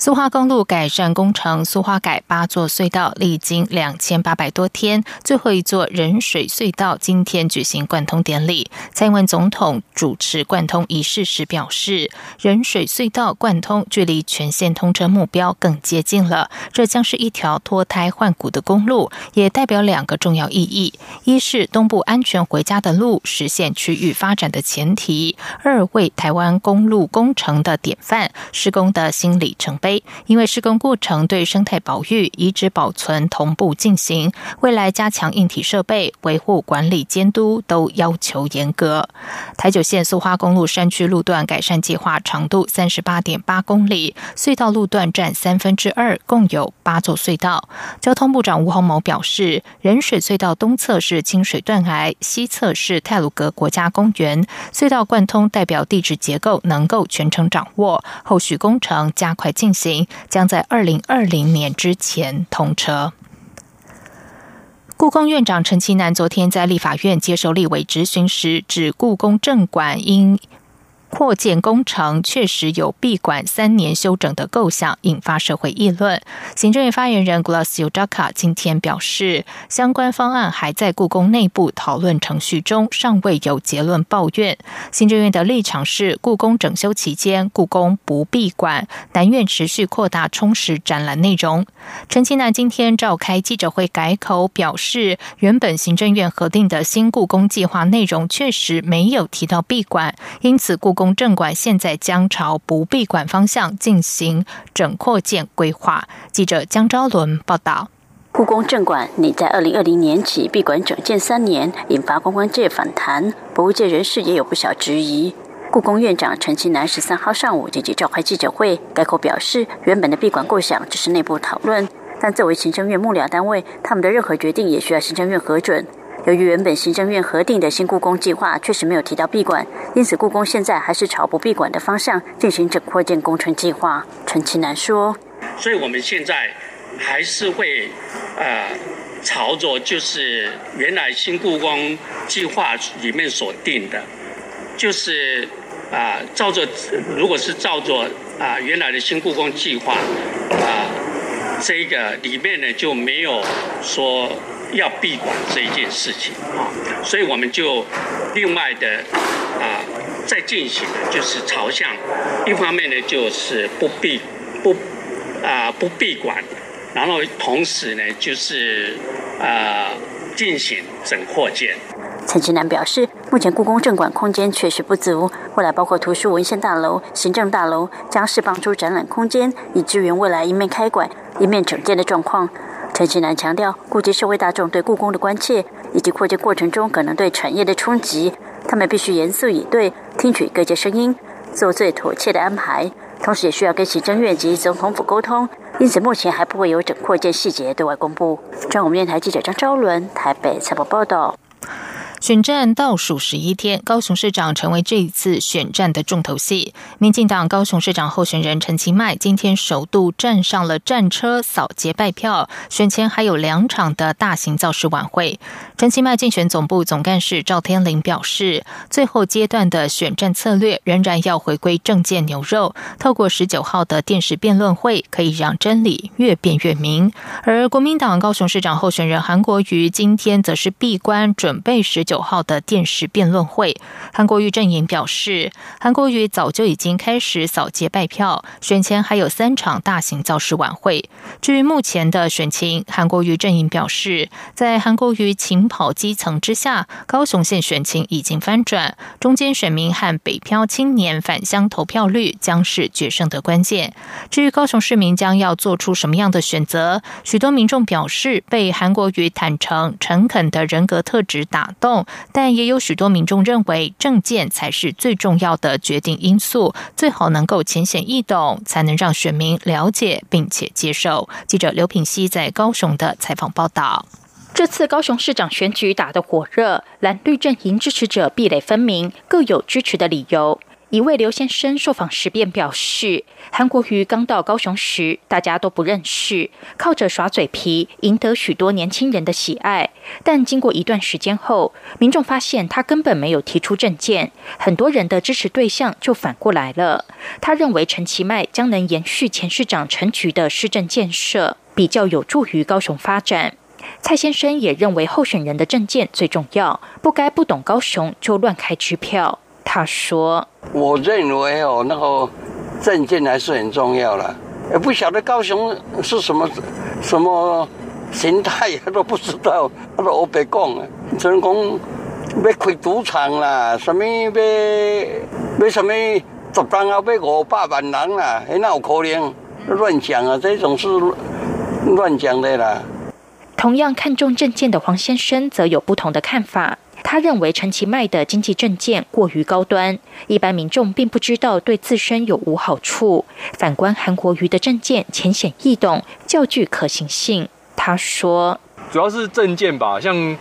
苏花公路改善工程，苏花改八座隧道历经两千八百多天，最后一座人水隧道今天举行贯通典礼。蔡英文总统主持贯通仪式时表示，人水隧道贯通距离全线通车目标更接近了。这将是一条脱胎换骨的公路，也代表两个重要意义：一是东部安全回家的路，实现区域发展的前提；二为台湾公路工程的典范，施工的新里程因为施工过程对生态保育、遗址保存同步进行，未来加强硬体设备维护管理监督都要求严格。台九线苏花公路山区路段改善计划长度三十八点八公里，隧道路段占三分之二，共有八座隧道。交通部长吴鸿谋表示，仁水隧道东侧是清水断崖，西侧是泰鲁格国家公园，隧道贯通代表地质结构能够全程掌握，后续工程加快进行。行将在二零二零年之前通车。故宫院长陈其南昨天在立法院接受立委质询时，指故宫正馆因。扩建工程确实有闭馆三年休整的构想，引发社会议论。行政院发言人 Glossio Jaka 今天表示，相关方案还在故宫内部讨论程序中，尚未有结论。抱怨行政院的立场是，故宫整修期间，故宫不闭馆，南院持续扩大充实展览内容。陈其南今天召开记者会改口表示，原本行政院核定的新故宫计划内容确实没有提到闭馆，因此故。公正馆现在将朝不闭馆方向进行整扩建规划。记者江昭伦报道：故宫正馆拟在二零二零年起闭馆整建三年，引发观光界反弹，博物界人士也有不小质疑。故宫院长陈其南十三号上午紧急召开记者会，改口表示，原本的闭馆构想只是内部讨论，但作为行政院幕僚单位，他们的任何决定也需要行政院核准。由于原本行政院核定的新故宫计划确实没有提到闭馆，因此故宫现在还是朝不闭馆的方向进行整扩建工程计划。陈其南说：“所以我们现在还是会呃朝着就是原来新故宫计划里面所定的，就是啊照着如果是照着啊原来的新故宫计划啊这个里面呢就没有说。”要闭馆这一件事情啊，所以我们就另外的啊在进行的就是朝向，一方面呢就是不闭不啊不闭馆，然后同时呢就是啊进行整扩建。陈其南表示，目前故宫正馆空间确实不足，未来包括图书文献大楼、行政大楼将释放出展览空间，以支援未来一面开馆一面整建的状况。陈其南强调，顾及社会大众对故宫的关切，以及扩建过程中可能对产业的冲击，他们必须严肃以对，听取各界声音，做最妥切的安排。同时，也需要跟行政院及总统府沟通。因此，目前还不会有整扩建细节对外公布。中央电台记者张昭伦台北采访报道。选战倒数十一天，高雄市长成为这一次选战的重头戏。民进党高雄市长候选人陈其迈今天首度站上了战车，扫街拜票。选前还有两场的大型造势晚会。陈其迈竞选总部总干事赵天麟表示，最后阶段的选战策略仍然要回归政见牛肉，透过十九号的电视辩论会，可以让真理越辩越明。而国民党高雄市长候选人韩国瑜今天则是闭关准备时。九号的电视辩论会，韩国瑜阵营表示，韩国瑜早就已经开始扫街拜票，选前还有三场大型造势晚会。至于目前的选情，韩国瑜阵营表示，在韩国瑜勤跑基层之下，高雄县选情已经翻转，中间选民和北漂青年返乡投票率将是决胜的关键。至于高雄市民将要做出什么样的选择，许多民众表示被韩国瑜坦诚诚恳的人格特质打动。但也有许多民众认为，证件才是最重要的决定因素，最好能够浅显易懂，才能让选民了解并且接受。记者刘品熙在高雄的采访报道。这次高雄市长选举打得火热，蓝绿阵营支持者壁垒分明，各有支持的理由。一位刘先生受访时便表示，韩国瑜刚到高雄时，大家都不认识，靠着耍嘴皮赢得许多年轻人的喜爱。但经过一段时间后，民众发现他根本没有提出政见，很多人的支持对象就反过来了。他认为陈其迈将能延续前市长陈菊的市政建设，比较有助于高雄发展。蔡先生也认为候选人的政见最重要，不该不懂高雄就乱开支票。他说：“我认为哦，那个证件还是很重要了。也不晓得高雄是什么什么形态，都不知道。他都白讲啊，只能讲要开赌场啦，什么要要什么十单要买五百万人啦，那有可能乱讲啊？这种是乱讲的啦。”同样看重证件的黄先生则有不同的看法。他认为陈其迈的经济政见过于高端，一般民众并不知道对自身有无好处。反观韩国瑜的政见浅显易懂，较具可行性。他说：“主要是政见吧，像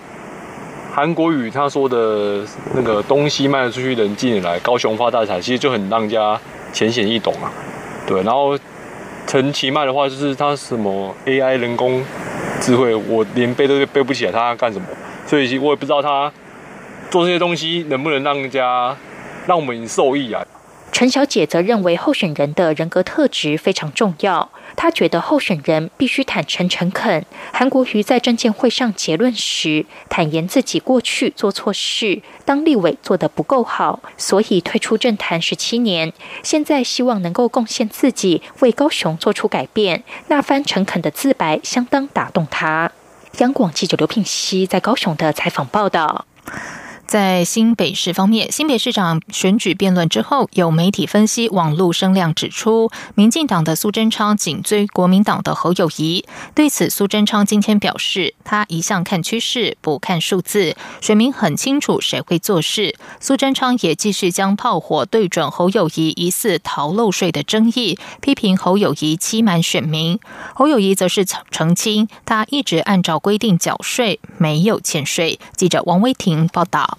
韩国瑜他说的那个东西卖得出去，人进来，高雄发大财，其实就很让人家浅显易懂啊。对，然后陈其迈的话，就是他什么 AI 人工智慧，我连背都背不起来，他干什么？所以我也不知道他。”做这些东西能不能让人家让我们受益啊？陈小姐则认为候选人的人格特质非常重要。她觉得候选人必须坦诚诚恳。韩国瑜在证监会上结论时，坦言自己过去做错事，当立委做得不够好，所以退出政坛十七年。现在希望能够贡献自己，为高雄做出改变。那番诚恳的自白相当打动他。央广记者刘聘熙在高雄的采访报道。在新北市方面，新北市长选举辩论之后，有媒体分析网络声量指出，民进党的苏贞昌紧追国民党的侯友谊。对此，苏贞昌今天表示，他一向看趋势，不看数字，选民很清楚谁会做事。苏贞昌也继续将炮火对准侯友谊疑似逃漏税的争议，批评侯友谊欺瞒选民。侯友谊则是澄清，他一直按照规定缴税，没有欠税。记者王威婷报道。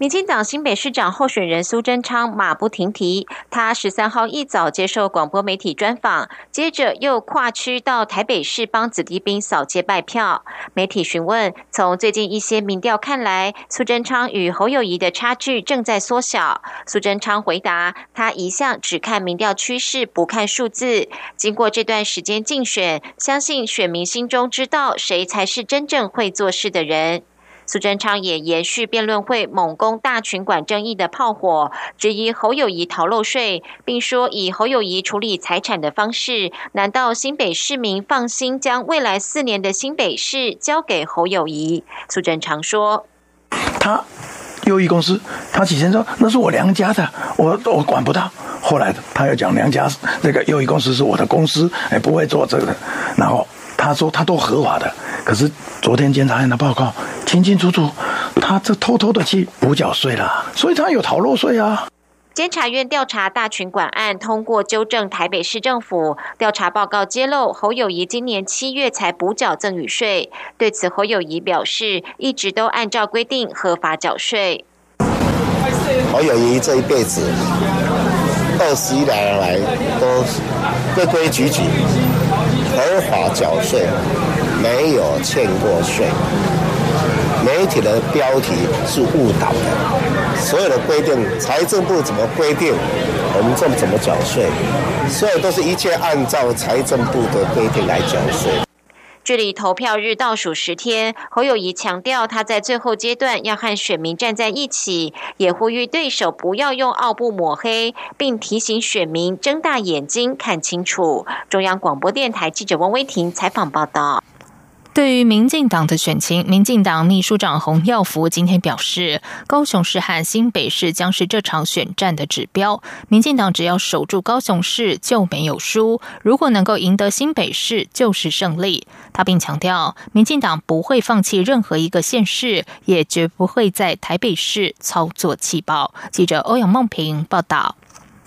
民进党新北市长候选人苏贞昌马不停蹄，他十三号一早接受广播媒体专访，接着又跨区到台北市帮子弟兵扫街拜票。媒体询问，从最近一些民调看来，苏贞昌与侯友谊的差距正在缩小。苏贞昌回答，他一向只看民调趋势，不看数字。经过这段时间竞选，相信选民心中知道谁才是真正会做事的人。苏贞昌也延续辩论会猛攻大群管争议的炮火，质疑侯友谊逃漏税，并说以侯友谊处理财产的方式，难道新北市民放心将未来四年的新北市交给侯友谊？苏贞昌说：“他优异公司，他起先说那是我娘家的，我我管不到。后来他又讲娘家那个优异公司是我的公司，哎，不会做这个。然后他说他都合法的，可是昨天监察院的报告。”清清楚楚，他这偷偷的去补缴税了，所以他有逃漏税啊。监察院调查大群管案，通过纠正台北市政府调查报告揭露，侯友谊今年七月才补缴赠与税。对此，侯友谊表示，一直都按照规定合法缴税。侯友谊这一辈子二十一年来都规规矩矩，合法缴税，没有欠过税。媒体的标题是误导的，所有的规定，财政部怎么规定，我们这怎么缴税，所有都是一切按照财政部的规定来缴税。距离投票日倒数十天，侯友谊强调他在最后阶段要和选民站在一起，也呼吁对手不要用奥布抹黑，并提醒选民睁大眼睛看清楚。中央广播电台记者汪威婷采访报道。对于民进党的选情，民进党秘书长洪耀福今天表示，高雄市和新北市将是这场选战的指标。民进党只要守住高雄市就没有输，如果能够赢得新北市就是胜利。他并强调，民进党不会放弃任何一个县市，也绝不会在台北市操作气爆。记者欧阳梦平报道。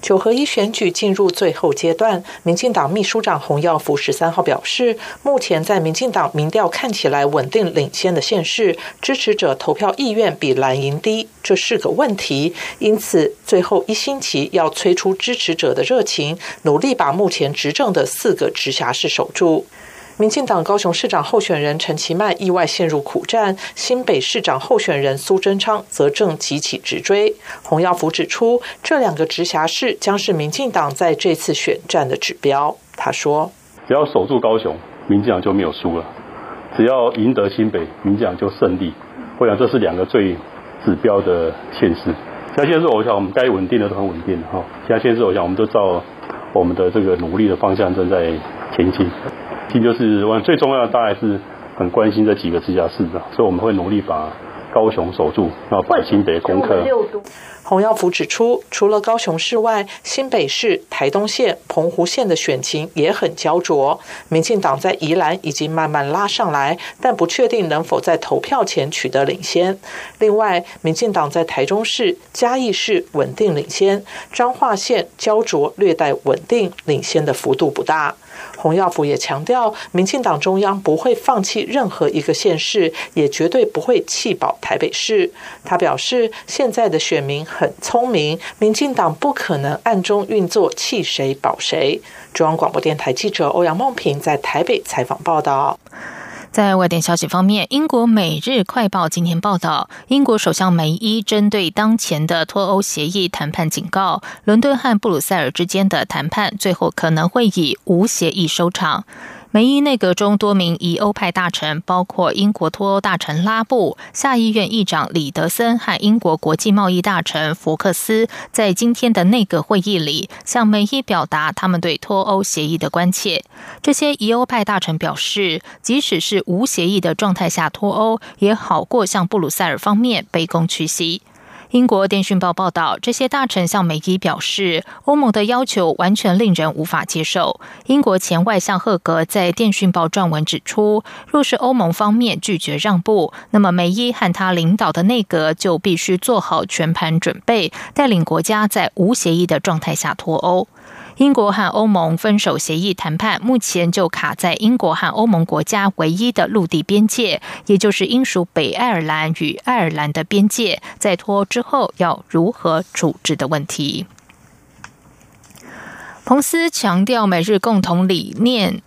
九合一选举进入最后阶段，民进党秘书长洪耀福十三号表示，目前在民进党民调看起来稳定领先的县市，支持者投票意愿比蓝营低，这是个问题。因此，最后一星期要催出支持者的热情，努力把目前执政的四个直辖市守住。民进党高雄市长候选人陈其迈意外陷入苦战，新北市长候选人苏贞昌则正急起直追。洪耀福指出，这两个直辖市将是民进党在这次选战的指标。他说：“只要守住高雄，民进党就没有输了；只要赢得新北，民进党就胜利。我想这是两个最指标的现实。现在县市，我想我们该稳定的都很稳定哈。现在县市，我想我们都照我们的这个努力的方向正在前进。”就是我最重要的，大概是很关心这几个直辖市的，所以我们会努力把高雄守住，然后把新北攻克。洪耀福指出，除了高雄市外，新北市、台东县、澎湖县的选情也很焦灼。民进党在宜兰已经慢慢拉上来，但不确定能否在投票前取得领先。另外，民进党在台中市、嘉义市稳定领先，彰化县焦灼略带稳定，领先的幅度不大。洪耀福也强调，民进党中央不会放弃任何一个县市，也绝对不会弃保台北市。他表示，现在的选民很聪明，民进党不可能暗中运作弃谁保谁。中央广播电台记者欧阳梦平在台北采访报道。在外电消息方面，英国《每日快报》今天报道，英国首相梅伊针对当前的脱欧协议谈判警告，伦敦和布鲁塞尔之间的谈判最后可能会以无协议收场。梅伊内阁中多名疑欧派大臣，包括英国脱欧大臣拉布、下议院议长李德森和英国国际贸易大臣福克斯，在今天的内阁会议里向梅伊表达他们对脱欧协议的关切。这些疑欧派大臣表示，即使是无协议的状态下脱欧，也好过向布鲁塞尔方面卑躬屈膝。英国电讯报报道，这些大臣向媒体表示，欧盟的要求完全令人无法接受。英国前外相赫格在电讯报撰文指出，若是欧盟方面拒绝让步，那么梅伊和他领导的内阁就必须做好全盘准备，带领国家在无协议的状态下脱欧。英国和欧盟分手协议谈判目前就卡在英国和欧盟国家唯一的陆地边界，也就是英属北爱尔兰与爱尔兰的边界，在脱之后要如何处置的问题。彭斯强调，美日共同理念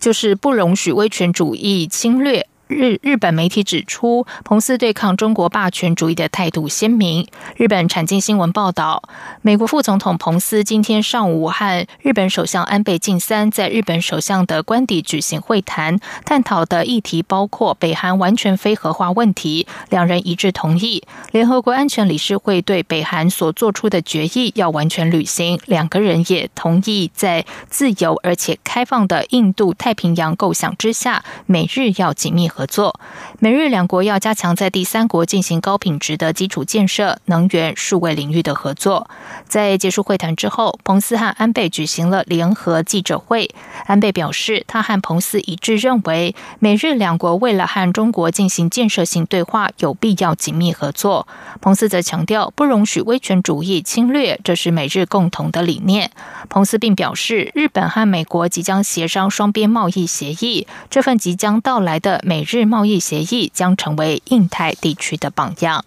就是不容许威权主义侵略。日日本媒体指出，彭斯对抗中国霸权主义的态度鲜明。日本产经新闻报道，美国副总统彭斯今天上午和日本首相安倍晋三在日本首相的官邸举行会谈，探讨的议题包括北韩完全非核化问题。两人一致同意，联合国安全理事会对北韩所做出的决议要完全履行。两个人也同意，在自由而且开放的印度太平洋构想之下，美日要紧密。合作，美日两国要加强在第三国进行高品质的基础建设、能源、数位领域的合作。在结束会谈之后，彭斯和安倍举行了联合记者会。安倍表示，他和彭斯一致认为，美日两国为了和中国进行建设性对话，有必要紧密合作。彭斯则强调，不容许威权主义侵略，这是美日共同的理念。彭斯并表示，日本和美国即将协商双边贸易协议，这份即将到来的美美。日贸易协议将成为印太地区的榜样。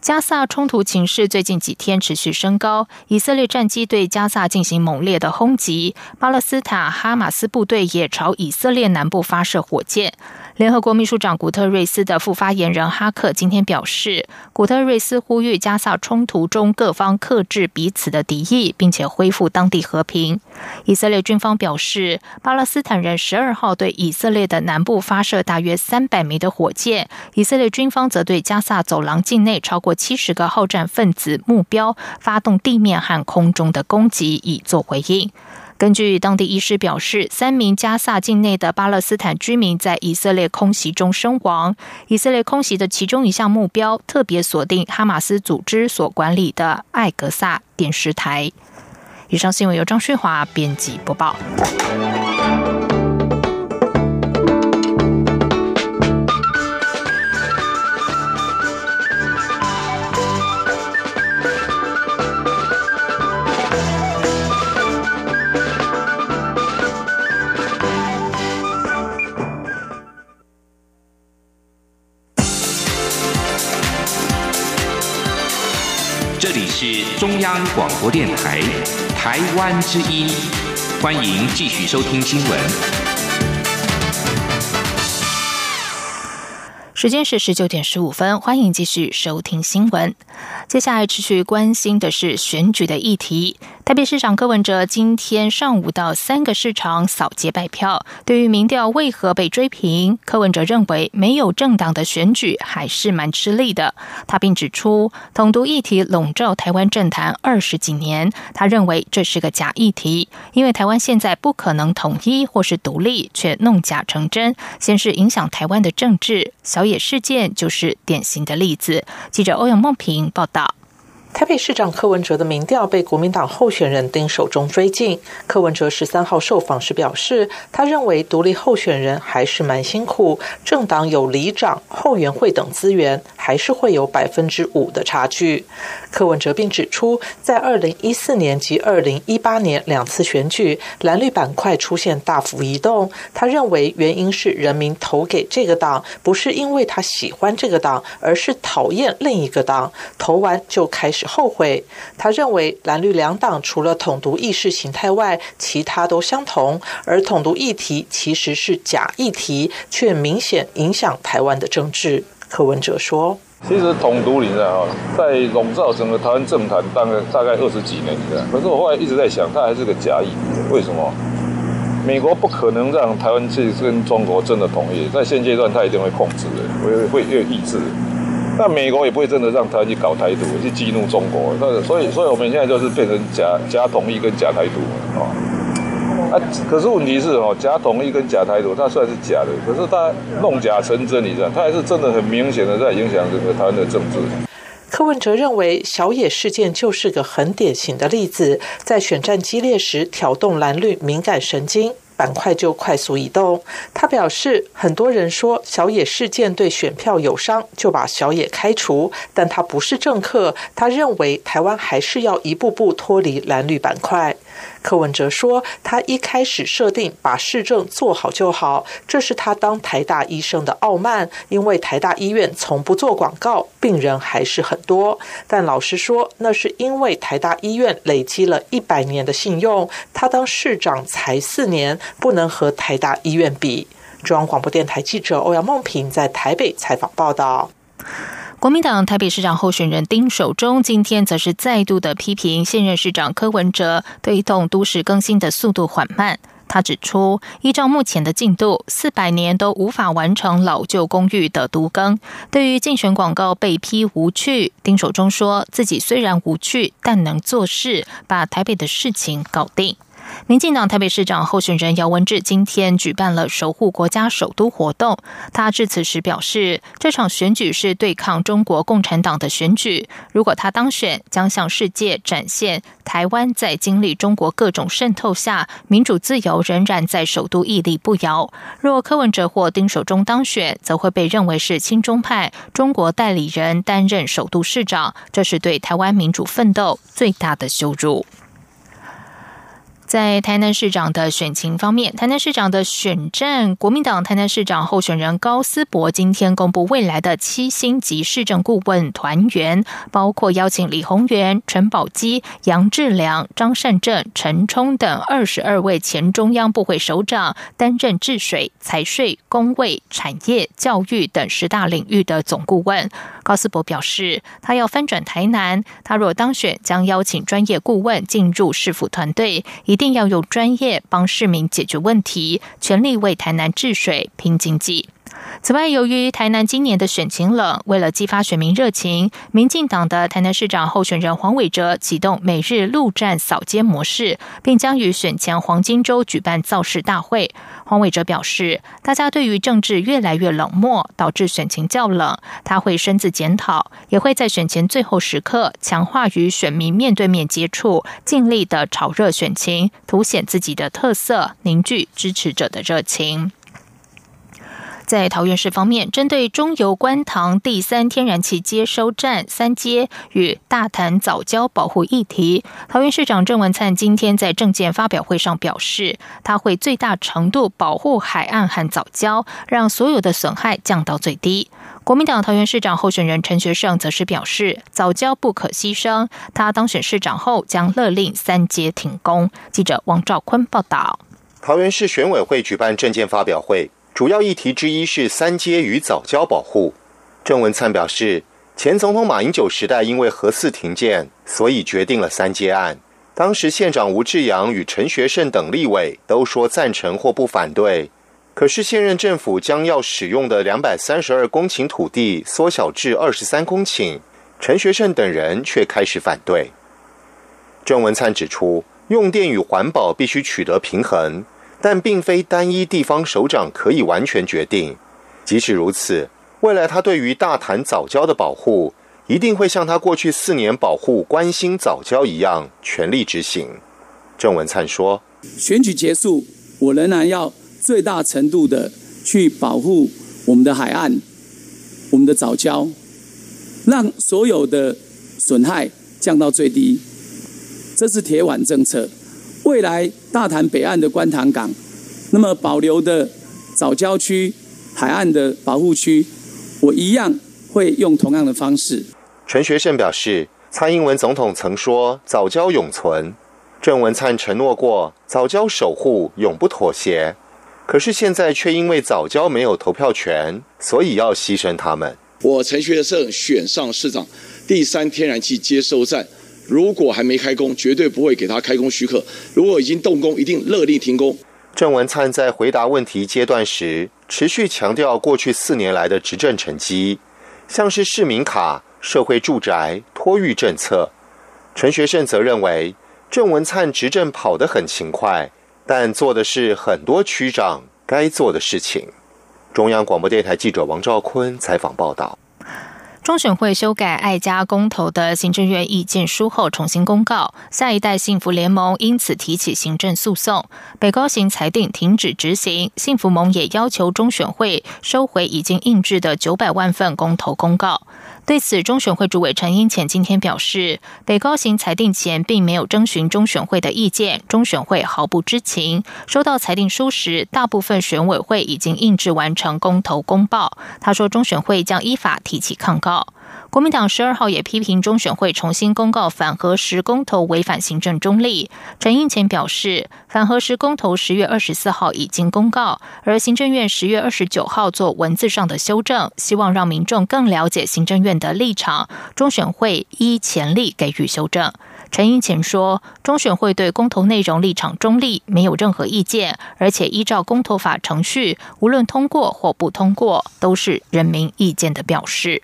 加萨冲突情势最近几天持续升高，以色列战机对加萨进行猛烈的轰击，巴勒斯坦哈马斯部队也朝以色列南部发射火箭。联合国秘书长古特瑞斯的副发言人哈克今天表示，古特瑞斯呼吁加萨冲突中各方克制彼此的敌意，并且恢复当地和平。以色列军方表示，巴勒斯坦人十二号对以色列的南部发射大约三百枚的火箭，以色列军方则对加萨走廊境内超过七十个好战分子目标发动地面和空中的攻击，以作回应。根据当地医师表示，三名加萨境内的巴勒斯坦居民在以色列空袭中身亡。以色列空袭的其中一项目标特别锁定哈马斯组织所管理的艾格萨电视台。以上新闻由张旭华编辑播报。中央广播电台台湾之音，欢迎继续收听新闻。时间是十九点十五分，欢迎继续收听新闻。接下来持续关心的是选举的议题。台北市长柯文哲今天上午到三个市场扫街拜票。对于民调为何被追平，柯文哲认为没有政党的选举还是蛮吃力的。他并指出，统独议题笼罩台湾政坛二十几年，他认为这是个假议题，因为台湾现在不可能统一或是独立，却弄假成真，先是影响台湾的政治。小野事件就是典型的例子。记者欧阳梦平报道。台北市长柯文哲的民调被国民党候选人丁守中追进。柯文哲十三号受访时表示，他认为独立候选人还是蛮辛苦，政党有里长、后援会等资源，还是会有百分之五的差距。柯文哲并指出，在二零一四年及二零一八年两次选举，蓝绿板块出现大幅移动。他认为原因是人民投给这个党，不是因为他喜欢这个党，而是讨厌另一个党，投完就开始后悔。他认为蓝绿两党除了统独意识形态外，其他都相同，而统独议题其实是假议题，却明显影响台湾的政治。柯文哲说。其实统独，你知道，在笼罩整个台湾政坛大概大概二十几年，你知道。可是我后来一直在想，它还是个假议题。为什么？美国不可能让台湾去跟中国真的统一，在现阶段，他一定会控制的，会会会抑制。那美国也不会真的让台湾去搞台独，去激怒中国。那所以，所以我们现在就是变成假假统一跟假台独啊。啊，可是问题是哦，假统一跟假台独，它虽然是假的，可是它弄假成真，你知道，它还是真的很明显的在影响整个台湾的政治。柯文哲认为，小野事件就是个很典型的例子，在选战激烈时挑动蓝绿敏感神经。板块就快速移动。他表示，很多人说小野事件对选票有伤，就把小野开除。但他不是政客，他认为台湾还是要一步步脱离蓝绿板块。柯文哲说，他一开始设定把市政做好就好，这是他当台大医生的傲慢。因为台大医院从不做广告，病人还是很多。但老实说，那是因为台大医院累积了一百年的信用，他当市长才四年，不能和台大医院比。中央广播电台记者欧阳梦平在台北采访报道。国民党台北市长候选人丁守中今天则是再度的批评现任市长柯文哲推动都市更新的速度缓慢。他指出，依照目前的进度，四百年都无法完成老旧公寓的独更。对于竞选广告被批无趣，丁守中说自己虽然无趣，但能做事，把台北的事情搞定。民进党台北市长候选人姚文智今天举办了守护国家首都活动。他致辞时表示，这场选举是对抗中国共产党的选举。如果他当选，将向世界展现台湾在经历中国各种渗透下，民主自由仍然在首都屹立不摇。若柯文哲或丁守中当选，则会被认为是亲中派中国代理人担任首都市长，这是对台湾民主奋斗最大的羞辱。在台南市长的选情方面，台南市长的选战，国民党台南市长候选人高思博今天公布未来的七星级市政顾问团员，包括邀请李宏源、陈宝基、杨志良、张善政、陈冲等二十二位前中央部会首长担任治水、财税、工卫、产业、教育等十大领域的总顾问。高思博表示，他要翻转台南，他若当选，将邀请专业顾问进入市府团队，一一定要用专业帮市民解决问题，全力为台南治水、拼经济。此外，由于台南今年的选情冷，为了激发选民热情，民进党的台南市长候选人黄伟哲启动每日陆战扫街模式，并将于选前黄金周举办造势大会。黄伟哲表示，大家对于政治越来越冷漠，导致选情较冷。他会深自检讨，也会在选前最后时刻强化与选民面对面接触，尽力的炒热选情，凸显自己的特色，凝聚支持者的热情。在桃园市方面，针对中油观塘第三天然气接收站三阶与大潭早礁保护议题，桃园市长郑文灿今天在政见发表会上表示，他会最大程度保护海岸和早礁，让所有的损害降到最低。国民党桃园市长候选人陈学圣则是表示，早教不可牺牲。他当选市长后，将勒令三阶停工。记者王兆坤报道。桃园市选委会举办政见发表会，主要议题之一是三阶与早教保护。郑文灿表示，前总统马英九时代因为核四停建，所以决定了三阶案。当时县长吴志阳与陈学圣等立委都说赞成或不反对。可是现任政府将要使用的两百三十二公顷土地缩小至二十三公顷，陈学圣等人却开始反对。郑文灿指出，用电与环保必须取得平衡，但并非单一地方首长可以完全决定。即使如此，未来他对于大潭早教的保护，一定会像他过去四年保护关心早教一样，全力执行。郑文灿说：“选举结束，我仍然要。”最大程度的去保护我们的海岸、我们的早礁，让所有的损害降到最低。这是铁腕政策。未来大潭北岸的观塘港，那么保留的早礁区、海岸的保护区，我一样会用同样的方式。陈学圣表示，蔡英文总统曾说“早礁永存”，郑文灿承诺过“早礁守护永不妥协”。可是现在却因为早教没有投票权，所以要牺牲他们。我陈学圣选上市长，第三天然气接收站如果还没开工，绝对不会给他开工许可；如果已经动工，一定勒令停工。郑文灿在回答问题阶段时，持续强调过去四年来的执政成绩，像是市民卡、社会住宅、托育政策。陈学圣则认为，郑文灿执政跑得很勤快。但做的是很多区长该做的事情。中央广播电台记者王兆坤采访报道。中选会修改爱家公投的行政院意见书后，重新公告，下一代幸福联盟因此提起行政诉讼，北高行裁定停止执行。幸福盟也要求中选会收回已经印制的九百万份公投公告。对此，中选会主委陈英前今天表示，北高行裁定前并没有征询中选会的意见，中选会毫不知情。收到裁定书时，大部分选委会已经印制完成公投公报。他说，中选会将依法提起抗告。国民党十二号也批评中选会重新公告反核时公投违反行政中立。陈英前表示，反核时公投十月二十四号已经公告，而行政院十月二十九号做文字上的修正，希望让民众更了解行政院的立场。中选会依前例给予修正。陈英前说，中选会对公投内容立场中立，没有任何意见，而且依照公投法程序，无论通过或不通过，都是人民意见的表示。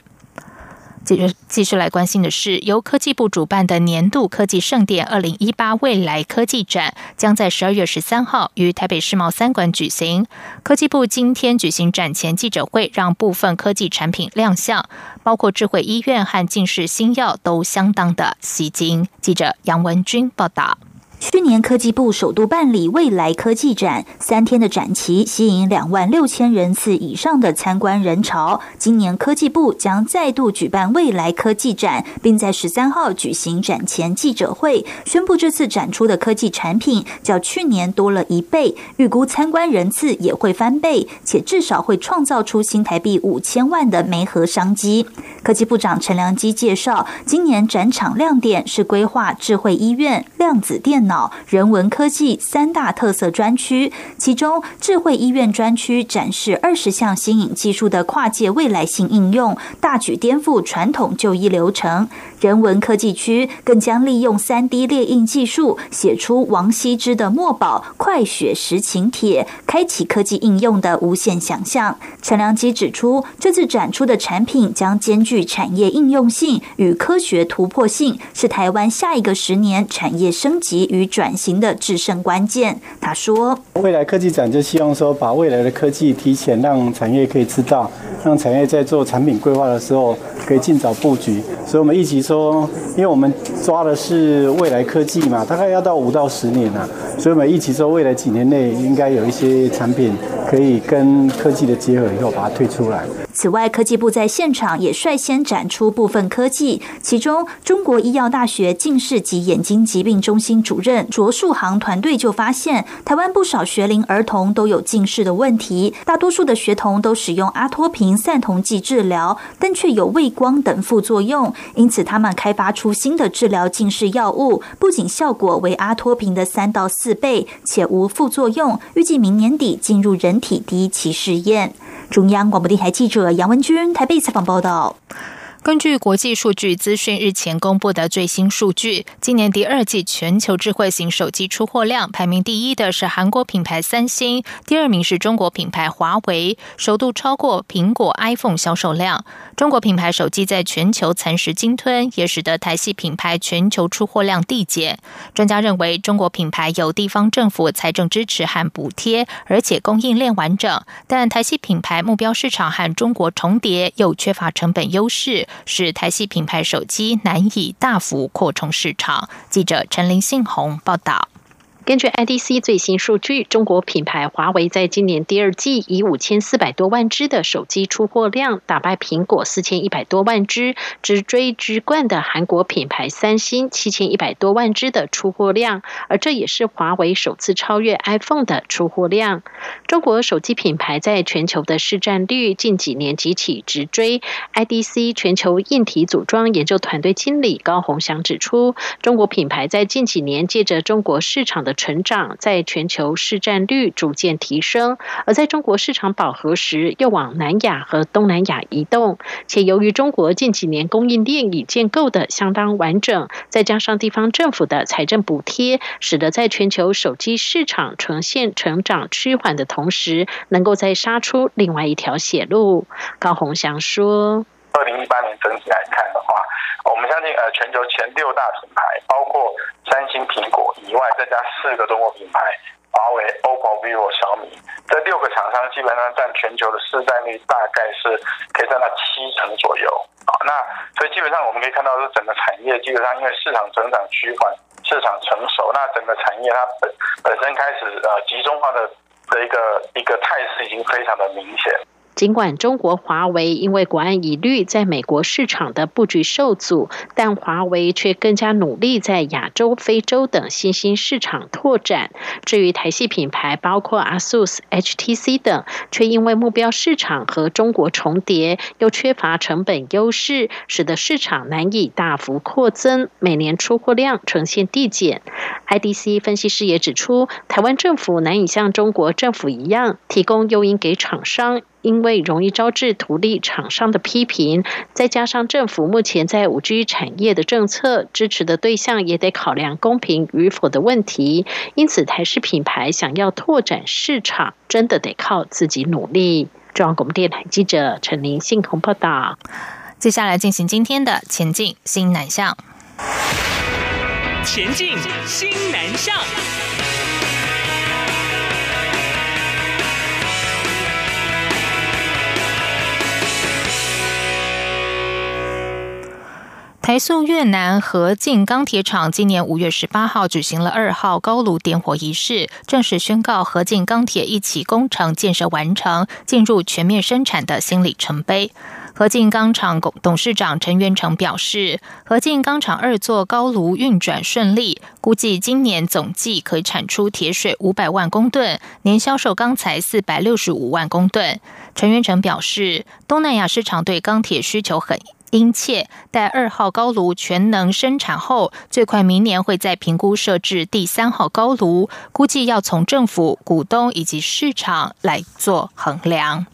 继续继续来关心的是，由科技部主办的年度科技盛典二零一八未来科技展，将在十二月十三号于台北世贸三馆举行。科技部今天举行展前记者会，让部分科技产品亮相，包括智慧医院和近视新药，都相当的吸睛。记者杨文君报道。去年科技部首度办理未来科技展，三天的展期吸引两万六千人次以上的参观人潮。今年科技部将再度举办未来科技展，并在十三号举行展前记者会，宣布这次展出的科技产品较去年多了一倍，预估参观人次也会翻倍，且至少会创造出新台币五千万的媒合商机。科技部长陈良基介绍，今年展场亮点是规划智慧医院、量子电。脑、人文科技三大特色专区，其中智慧医院专区展示二十项新颖技术的跨界未来性应用，大举颠覆传统就医流程。人文科技区更将利用三 D 列印技术，写出王羲之的墨宝快雪时晴帖，开启科技应用的无限想象。陈良基指出，这次展出的产品将兼具产业应用性与科学突破性，是台湾下一个十年产业升级。与转型的制胜关键，他说：“未来科技展就希望说，把未来的科技提前让产业可以知道，让产业在做产品规划的时候可以尽早布局。所以我们一起说，因为我们抓的是未来科技嘛，大概要到五到十年啊，所以我们一起说，未来几年内应该有一些产品可以跟科技的结合以后把它推出来。此外，科技部在现场也率先展出部分科技，其中中国医药大学近视及眼睛疾病中心主任卓树航团队就发现，台湾不少学龄儿童都有近视的问题，大多数的学童都使用阿托平散瞳剂治疗，但却有畏光等副作用，因此他们开发出新的治疗近视药物，不仅效果为阿托平的三到四倍，且无副作用，预计明年底进入人体第一期试验。中央广播电台记者杨文军台北采访报道。根据国际数据资讯日前公布的最新数据，今年第二季全球智慧型手机出货量排名第一的是韩国品牌三星，第二名是中国品牌华为，首度超过苹果 iPhone 销售量。中国品牌手机在全球蚕食鲸吞，也使得台系品牌全球出货量递减。专家认为，中国品牌有地方政府财政支持和补贴，而且供应链完整，但台系品牌目标市场和中国重叠，又缺乏成本优势。使台系品牌手机难以大幅扩充市场。记者陈林信宏报道。根据 IDC 最新数据，中国品牌华为在今年第二季以五千四百多万只的手机出货量，打败苹果四千一百多万只，直追直冠的韩国品牌三星七千一百多万只的出货量，而这也是华为首次超越 iPhone 的出货量。中国手机品牌在全球的市占率近几年集起直追。IDC 全球硬体组装研究团队经理高鸿祥指出，中国品牌在近几年借着中国市场的成长在全球市占率逐渐提升，而在中国市场饱和时，又往南亚和东南亚移动。且由于中国近几年供应链已建构的相当完整，再加上地方政府的财政补贴，使得在全球手机市场呈现成长趋缓的同时，能够再杀出另外一条血路。高鸿祥说：“二零一八年整体来看的话。”我们相信，呃，全球前六大品牌，包括三星、苹果以外，再加四个中国品牌，华为、OPPO、vivo、小米，这六个厂商基本上占全球的市占率，大概是可以占到七成左右。啊，那所以基本上我们可以看到，是整个产业基本上因为市场成长趋缓，市场成熟，那整个产业它本本身开始呃集中化的的一个一个态势已经非常的明显。尽管中国华为因为国安疑虑在美国市场的布局受阻，但华为却更加努力在亚洲、非洲等新兴市场拓展。至于台系品牌，包括 ASUS、HTC 等，却因为目标市场和中国重叠，又缺乏成本优势，使得市场难以大幅扩增，每年出货量呈现递减。IDC 分析师也指出，台湾政府难以像中国政府一样提供诱因给厂商。因为容易招致图利厂商的批评，再加上政府目前在五 G 产业的政策支持的对象也得考量公平与否的问题，因此台式品牌想要拓展市场，真的得靠自己努力。中央广播电台记者陈林信鸿报道。接下来进行今天的前进新南向。前进新南向。台塑越南合进钢铁厂今年五月十八号举行了二号高炉点火仪式，正式宣告合进钢铁一起工程建设完成，进入全面生产的新里程碑。合进钢厂董事长陈元成表示，合进钢厂二座高炉运转顺利，估计今年总计可以产出铁水五百万公吨，年销售钢材四百六十五万公吨。陈元成表示，东南亚市场对钢铁需求很。殷切，待二号高炉全能生产后，最快明年会再评估设置第三号高炉，估计要从政府、股东以及市场来做衡量。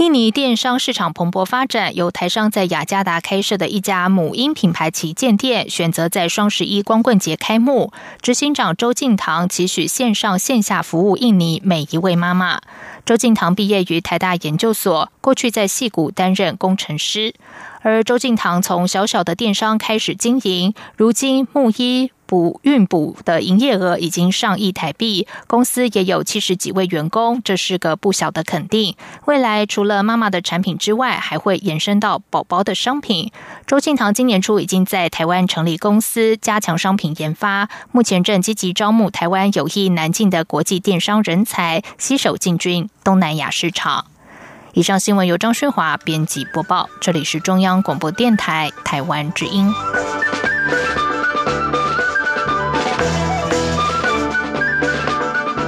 印尼电商市场蓬勃发展，由台商在雅加达开设的一家母婴品牌旗舰店，选择在双十一光棍节开幕。执行长周敬堂期许线上线下服务印尼每一位妈妈。周敬堂毕业于台大研究所，过去在戏谷担任工程师。而周敬堂从小小的电商开始经营，如今木衣。补运补的营业额已经上亿台币，公司也有七十几位员工，这是个不小的肯定。未来除了妈妈的产品之外，还会延伸到宝宝的商品。周庆堂今年初已经在台湾成立公司，加强商品研发，目前正积极招募台湾有意南进的国际电商人才，携手进军东南亚市场。以上新闻由张顺华编辑播报，这里是中央广播电台台湾之音。